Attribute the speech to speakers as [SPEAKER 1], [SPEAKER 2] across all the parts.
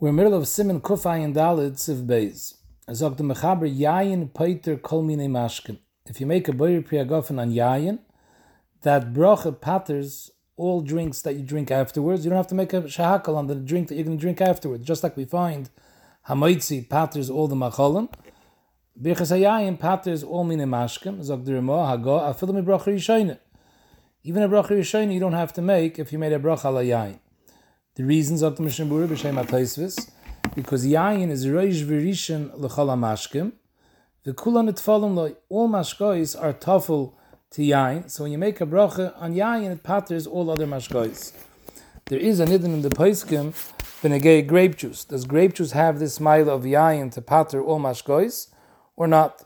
[SPEAKER 1] We're in the middle of Simon Kufay and Dalit Siv Beis. The Mechaber Yayin Peiter Kol Mine Mashkin. If you make a boyer priagofen on Yayin, that bracha patters all drinks that you drink afterwards. You don't have to make a shahakal on the drink that you're going to drink afterwards. Just like we find Hamaitzi patters all the macholim. Birchas Hayayin patters all mine mashkim. Zog the Remo Hago Afilu mi bracha Yishoyne. Even a bracha Yishoyne you don't have to make if you made a bracha al. The reasons of the Mishnah Berurah b'shem because yayin is roish v'rishon l'chol mashkim, the kulan etfalim lo all mashkois are tafel to yayin. So when you make a bracha on yayin, it patters all other mashkois. There is a nidin in the paiskim benegay grape juice. Does grape juice have this mile of yayin to patter all mashkois, or not?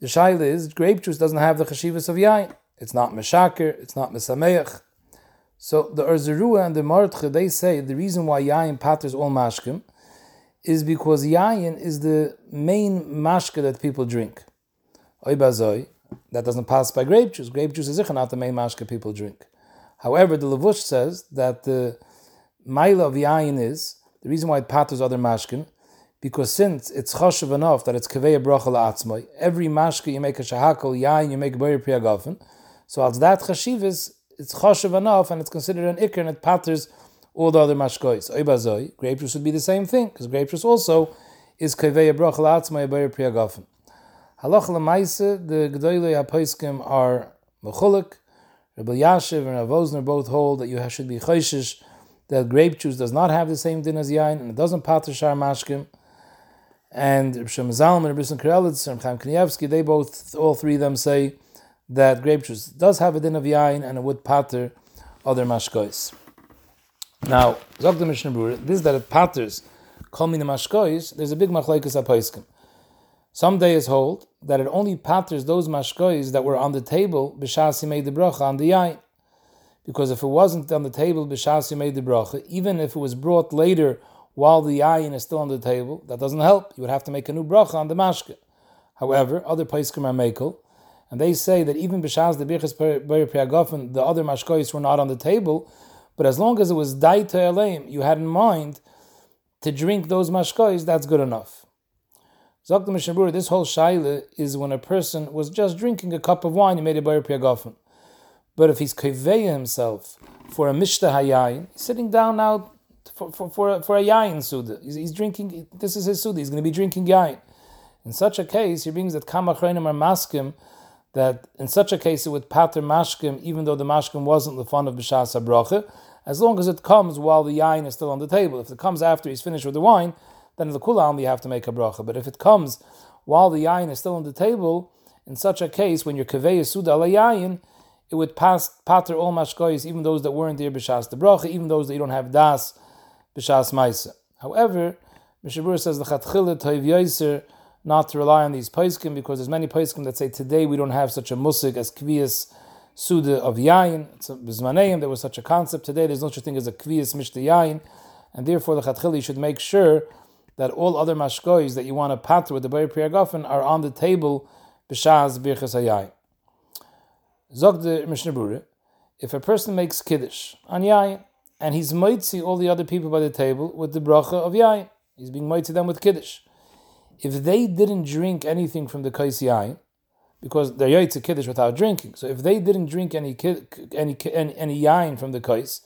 [SPEAKER 1] The shaila is grape juice doesn't have the chashivas of yayin. It's not meshaker. It's not mesameach. So the Erzerua and the Martche, they say the reason why Yayin patters all mashkim is because Yayin is the main mashka that people drink. Oibazoi, that doesn't pass by grape juice. Grape juice is not the main mashka people drink. However, the Levush says that the Maila of Yayin is, the reason why it patters other mashkin, because since it's choshev enough that it's kaveya bracha la'atzmai, every mashka you make a shahakal, Yayin, you make a priagafen, so as that chashivas, it's choshev enough and it's considered an ikr and it patters all the other mashkois. Oibazoi, grape juice would be the same thing because grape juice also is kaveya brach la'atzma yabayir priyagafen. Halach lemaise, the gedolei hapoiskim are mechulik. Rav Elyashiv and Rav Wosner both hold that you should be choishish that grape juice does not have the same din as yain and it doesn't patter shar mashkim. And Rabbi Shem Zalman, Rabbi Shem Karelitz, and Chaim Kanievsky, they both, all three of them say that grape juice does have a din of yain and it would pater other mashkois. Now, Zog the Mishnah Berurah, this that it patters kol min mashkois, there's a big machlekes apoiskim. Some days hold that it only patters those mashkois that were on the table b'shas made the bracha on the yain. Because if it wasn't on the table b'shas made the bracha, even if it was brought later while the yain is still on the table, that doesn't help. You would have to make a new bracha on the mashke. However, other paiskim are makel, and they say that even b'shas the birchas ber priagofen, the other mashkois were not on the table, but as long as it was daita aleim, you had in mind to drink those mashkois, that's good enough. Zok the this whole shaila is when a person was just drinking a cup of wine, he made a priagofen. But if he's kaveya himself for a mishta hayayin, he's sitting down now for, for, for, for a yayin suda. He's, he's, drinking, this is his suda, he's going to be drinking yayin. In such a case, he brings that kamachreinim are maskim, that in such a case it would pater mashkim, even though the mashkim wasn't the fun of b'shas habracha, as long as it comes while the yain is still on the table. If it comes after he's finished with the wine, then the kulam you have to make a bracha. But if it comes while the yain is still on the table, in such a case, when you're kaveh suda yain, it would pass pater all mashkois, even those that weren't there b'shas the bracha, even those that you don't have das b'shas ma'isa. However, Mishabur says the chatchila toiv yoiser, not to rely on these paiskim because there's many paiskim that say today we don't have such a musik as kvias suda of yayin. Bizmaneim there was such a concept. Today there's no such thing as a kvias mishta yayin, and therefore the chatchili should make sure that all other mashkois that you want to pater with the Bayer Priyagofen are on the table b'shaz birchas hayayin. Zog the Mishnah if a person makes kiddush on yayin and he's moitzi all the other people by the table with the bracha of yayin, he's being moitzi them with kiddush if they didn't drink anything from the kais yain, because they're yaitz kiddush without drinking. So if they didn't drink any any any, any yain from the kais,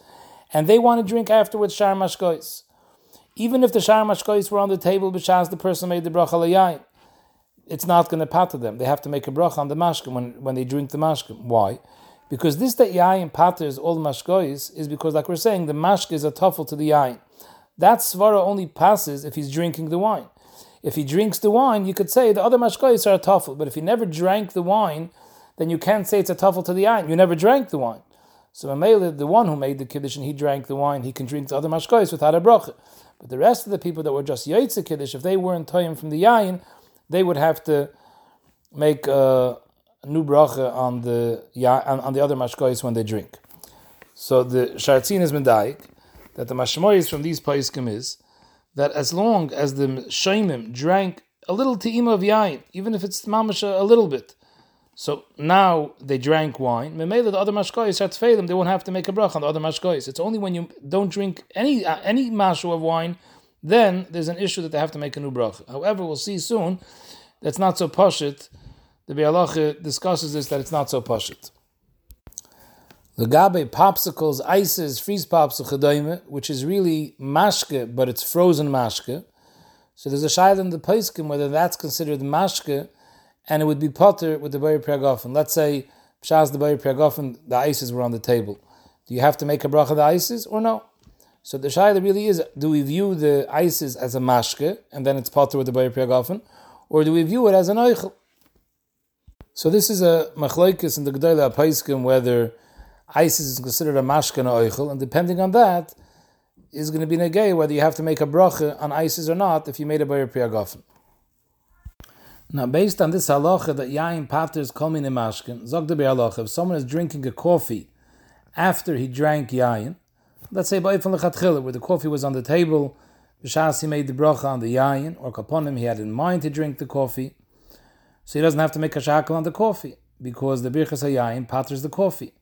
[SPEAKER 1] and they want to drink afterwards shar mashkois, even if the shar mashkois were on the table b'shas the person made the bracha yain, it's not going to pater them. They have to make a bracha on the mashkim when, when they drink the mashkim. Why? Because this that yain paters all mashkois is because, like we're saying, the mashk is a tuffle to the yain. That svara only passes if he's drinking the wine. If he drinks the wine, you could say the other mashkois are a tuffle. But if he never drank the wine, then you can't say it's a tafel to the ayin. You never drank the wine. So Mamela, the one who made the kiddush and he drank the wine, he can drink the other mashkois without a bracha. But the rest of the people that were just yaitze kiddush, if they weren't toyim from the yayin, they would have to make a new bracha on the on, on the other mashkois when they drink. So the shartzin is medayik that the mashmois from these paiskim is that as long as the shaimim drank a little te'ima of yain, even if it's mamash a, little bit, so now they drank wine. Memela the other mashkois are tfeilim. They won't have to make a brach on the other mashkois. It's only when you don't drink any uh, any mashu of wine, then there's an issue that they have to make a new bracha. However, we'll see soon that's not so pashit. The Bialacha discusses this that it's not so pashit. The gabe popsicles, ices, freeze popsicle which is really mashke, but it's frozen mashke. So there's a shayla in the Paiskim whether that's considered mashke, and it would be potter with the Bayer Priagofen. Let's say Pshaz the Bayer Priagofen, the ices were on the table. Do you have to make a bracha the ices or no? So the shayla really is: Do we view the ices as a mashke, and then it's potter with the Bayer Priagofen, or do we view it as an oichel? So this is a machlokes in the Gedolei Paiskim whether ices is considered a mashke and oichel, and depending on that is going to be negay whether you have to make a bracha on ices or not if you made a bayer priyagofen. Now, based on this halacha that yain paters kol in mashkin, zog de halacha, if someone is drinking a coffee after he drank yain, let's say by lechatchila, where the coffee was on the table, b'shas he made the bracha on the yain, or kaponim he had in mind to drink the coffee, so he doesn't have to make a shackle on the coffee because the birchas hayayin paters the coffee.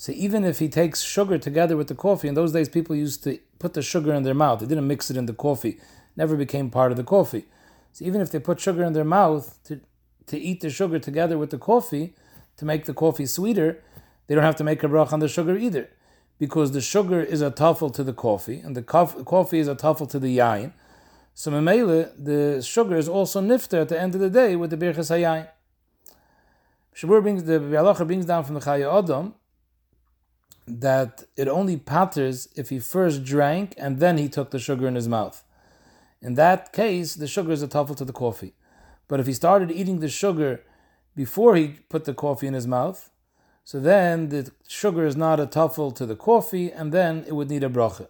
[SPEAKER 1] So even if he takes sugar together with the coffee, in those days people used to put the sugar in their mouth. They didn't mix it in the coffee. Never became part of the coffee. So even if they put sugar in their mouth to, to eat the sugar together with the coffee, to make the coffee sweeter, they don't have to make a brach on the sugar either. Because the sugar is a tuffle to the coffee, and the coffee is a tuffle to the yain. So memele, the sugar is also nifter at the end of the day with the birchas hayayin. Shabur brings the Bialacha brings down from the Chaya Adam that it only patters if he first drank and then he took the sugar in his mouth. In that case, the sugar is a tuffle to the coffee. But if he started eating the sugar before he put the coffee in his mouth, so then the sugar is not a tuffle to the coffee, and then it would need a bracha.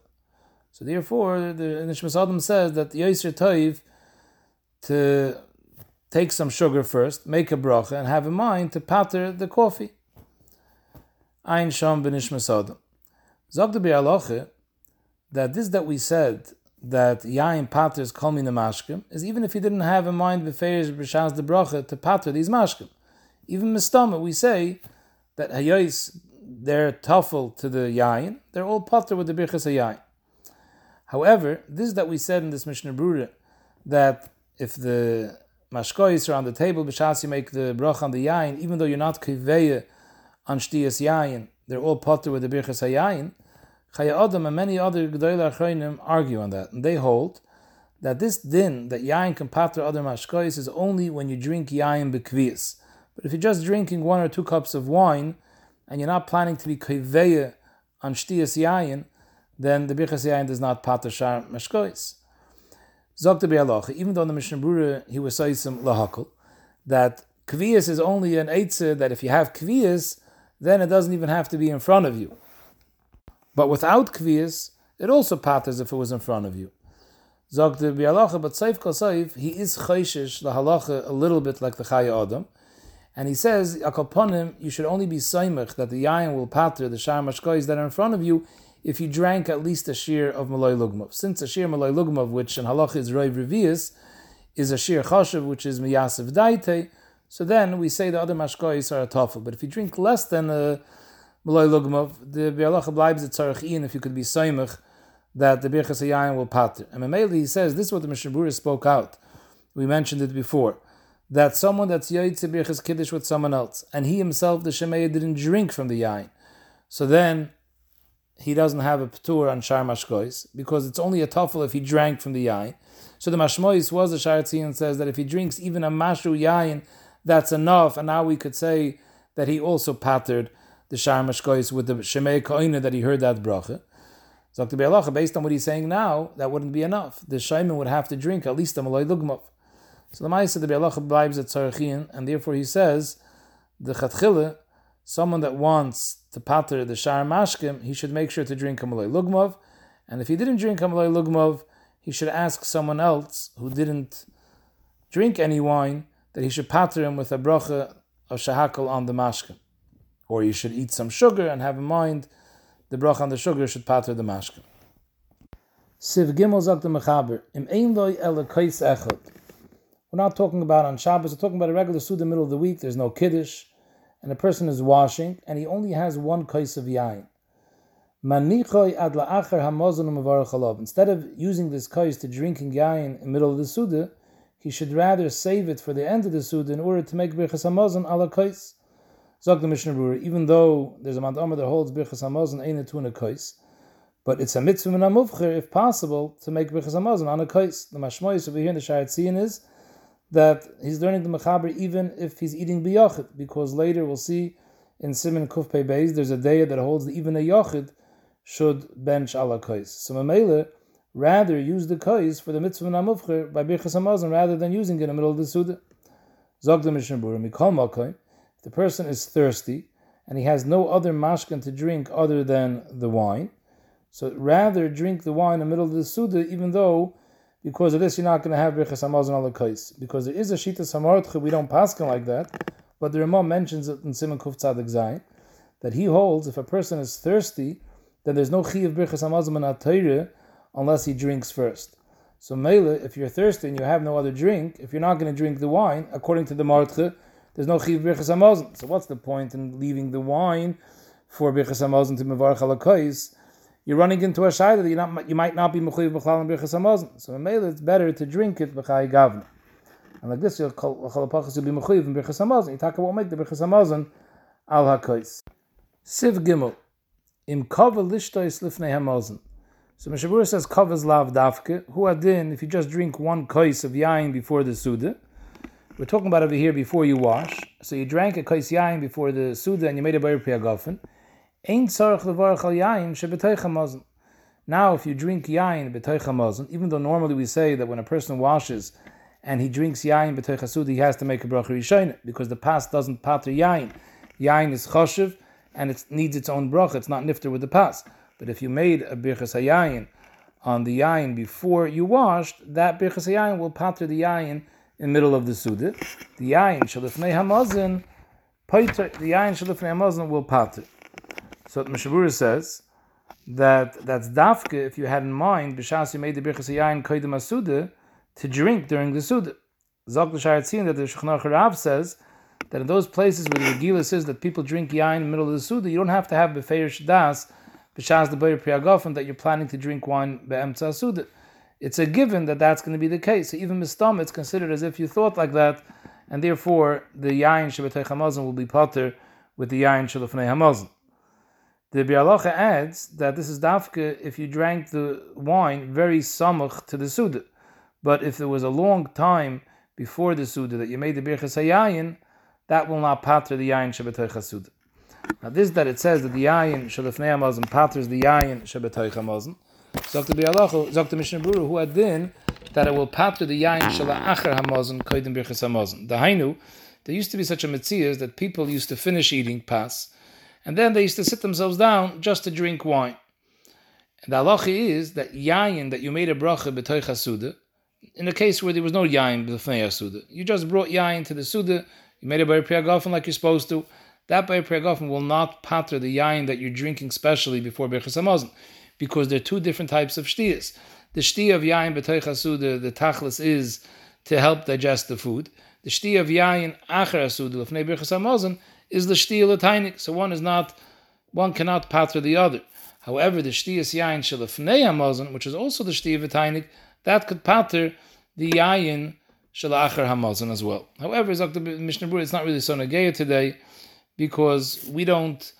[SPEAKER 1] So therefore, the Nishmas Adam says that the Yisr Toiv to take some sugar first, make a bracha, and have in mind to patter the coffee. Ein Sham Benishmas Adam. Zog the Bialoche that this that we said that Yain paters kol min mashkim is even if he didn't have in mind beferish b'shas the bracha to pater these mashkim. Even mistama we say that hayos they're tuffle to the yain, they're all pater with the birchas yain. However, this is that we said in this Mishnah Brura that if the mashkois are on the table b'shas you make the bracha on the yain, even though you're not kiveya on Shtiyas Yayin, they're all potter with the Birchas HaYayin, Chaya Adam and many other G'dayla Achroinim argue on that. And they hold that this din, that Yayin can pater other mashkois, is only when you drink Yayin Bekvias. But if you're just drinking one or two cups of wine, and you're not planning to be Kiveya on Shtiyas Yayin, then the Birchas Yayin does not pater Shar Mashkois. Zokta Be'alocha, even though in the Mishnah Brura he was saying some that Kvias is only an Eitzah, that if you have Kvias, then it doesn't even have to be in front of you. But without kvias, it also patters if it was in front of you. Zog the but seif kol he is chayshish the halacha a little bit like the chaya adam, and he says akaponim you should only be saimach that the yayin will patter the shar mashkois that are in front of you if you drank at least a shear of malay lugmav. Since a shear malay lugmav, which in halacha is roiv revius, is a shear chashav, which is miyasav daite, so then we say the other mashkois are a tafel. But if you drink less than a malay lugmav, the bialacha blibes at tzarech if you could be saimach, that the birchas hayayin will pater. And Mameli he says this is what the Mishnah spoke out. We mentioned it before that someone that's yaitze birchas kiddush with someone else, and he himself the shemeya didn't drink from the yain, so then he doesn't have a ptur on shar mashkois because it's only a tafel if he drank from the yain. So the mashmois was a shar says that if he drinks even a mashu yain that's enough. And now we could say that he also pattered the Shar Mashkois with the Shemei Koine that he heard that bracha. So based on what he's saying now, that wouldn't be enough. The Shaiman would have to drink at least a Malay Lugmav. So the Maisa, the Be'alacha blibes at Tzarachin, and therefore he says, the Chatchile, someone that wants to patter the Shar Mashkim, he should make sure to drink a Malay Lugmav. And if he didn't drink a Malay Lugmav, he should ask someone else who didn't drink any wine that he should patter him with a bracha of shahakal on the mashkin. Or he should eat some sugar and have in mind the bracha on the sugar should patter the mashkin. Siv Gimel Mechaber, Im Kais Echot. We're not talking about on Shabbos, we're talking about a regular suit in the middle of the week, there's no kiddush, and a person is washing, and he only has one kais of yain. Instead of using this kais to drink drinking yain in the middle of the Suda, he should rather save it for the end of the Suda in order to make birchas hamazon ala kais. Zog the Mishnah Berurah, even though there's a Mount that holds birchas hamazon ein to a kais, but it's a mitzvah and a amuvcher, if possible, to make birchas hamazon on a kais. The mashmoyis over here in the Shayat is that he's learning the mechaber even if he's eating biyachid, because later we'll see in Simon Kuf Pei Beis, there's a day that holds that even a yachid should bench ala kais. So Mamela rather use the kais for the mitzvah namufcher by birchas hamazon rather than using it in the middle of the suda. Zog the Mishnah. If the person is thirsty and he has no other mashkan to drink other than the wine, so rather drink the wine in the middle of the suda, even though because of this you're not going to have birchas hamazon ala kais. Because there is a shita samartcha, we don't paskin like that, but the Ramah mentions it in Simon Kuf Tzadik Zayin that he holds if a person is thirsty then there's no chi of birchas hamazon and unless he drinks first. So mele, if you're thirsty and you have no other drink, if you're not going to drink the wine, according to the martche, there's no chi of birchas hamazon. So what's the point in leaving the wine for birchas hamazon to mevarach alakais? You're running into a shayla that you not you might not be mechuyev b'chlal and birchas hamazon. So mele, it's better to drink it b'chai gavna. And like this, you'll chalapachas be mechuyev in birchas hamazon. You talk about make the birchas hamazon al hakais. Siv gimel im kava lishtois lifnei hamazon. So Mishabura says kavas lav dafke. Who adin if you just drink one kais of yain before the suda. We're talking about over here before you wash. So you drank a kais yain before the suda and you made a bayir piagafen. Ein tzarich levarach al yain shebetoich hamazon. Now, if you drink yain betoich hamazon, even though normally we say that when a person washes and he drinks yain betoich suda, he has to make a bracha rishayna because the past doesn't pater yain. Yain is choshev and it needs its own bracha. It's not nifter with the pas. But if you made a birchas hayayin on the yayin before you washed, that birchas hayayin will pater the yayin in the middle of the suda. The yayin shalifnei hamazin, the yayin shalifnei hamazin will pater. So the Mishabura says that that's dafke if you had in mind b'shas you made the birchas hayayin koydem to drink during the suda. Zok l'shayat that the Shechnar Rav says that in those places where the Regila says that people drink yain in the middle of the Suda, you don't have to have Befeir Das, B'Shaz the Beir Priyagofen, that you're planning to drink wine Be'emtza Suda. It's a given that that's going to be the case. So even Mistam, it's considered as if you thought like that, and therefore the yain Shabbatei Hamazon will be potter with the yain Shalafnei Hamazon. The Bialacha adds that this is dafke if you drank the wine very samach to the Suda. But if there was a long time before the Suda that you made the Birchas Hayayin, that will not pater the yayin shebetoy chasud. Now this that it says that the yayin shalifnei hamazon paters the yayin shebetoy hamazon. Zok be bialachu, zok the Mishnah Berurah, who had din that it will pater the yayin shalaacher hamazon koidim birchas hamazon. The hainu, there used to be such a mitzvah that people used to finish eating pas, and then they used to sit themselves down just to drink wine. And the halacha is that yayin that you made a bracha betoy chasuda, in a case where there was no yayin b'lefnei suda, you just brought yayin to the suda, you made a Bayer Priyagofen like you're supposed to, that Bayer Priyagofen will not patter the yain that you're drinking specially before Birchas Hamazon, because there are two different types of shtiyas. The shtiya of yain b'toich the, tachlis is to help digest the food. The shtiya of yain acher asuda l'fnei Birchas Hamazon is the shtiya l'tainik, so one is not, one cannot patter the other. However, the shtiyas yain shalafnei Hamazon, which is also the shtiya of tainik, that could patter the yain shalachar hamazon as well. However. Mishnah it's not really so today because we don't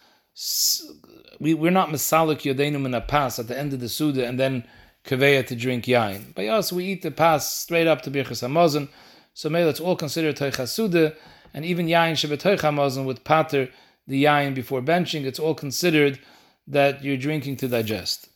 [SPEAKER 1] we, we're not masalik yodenum in a pass at the end of the suda and then kaveya to drink yain. By us, we eat the pass straight up to birchas hamazon. So maybe let's all consider toicha suda and even yain shebetoich hamazon with pater the yain before benching. It's all considered that you're drinking to digest.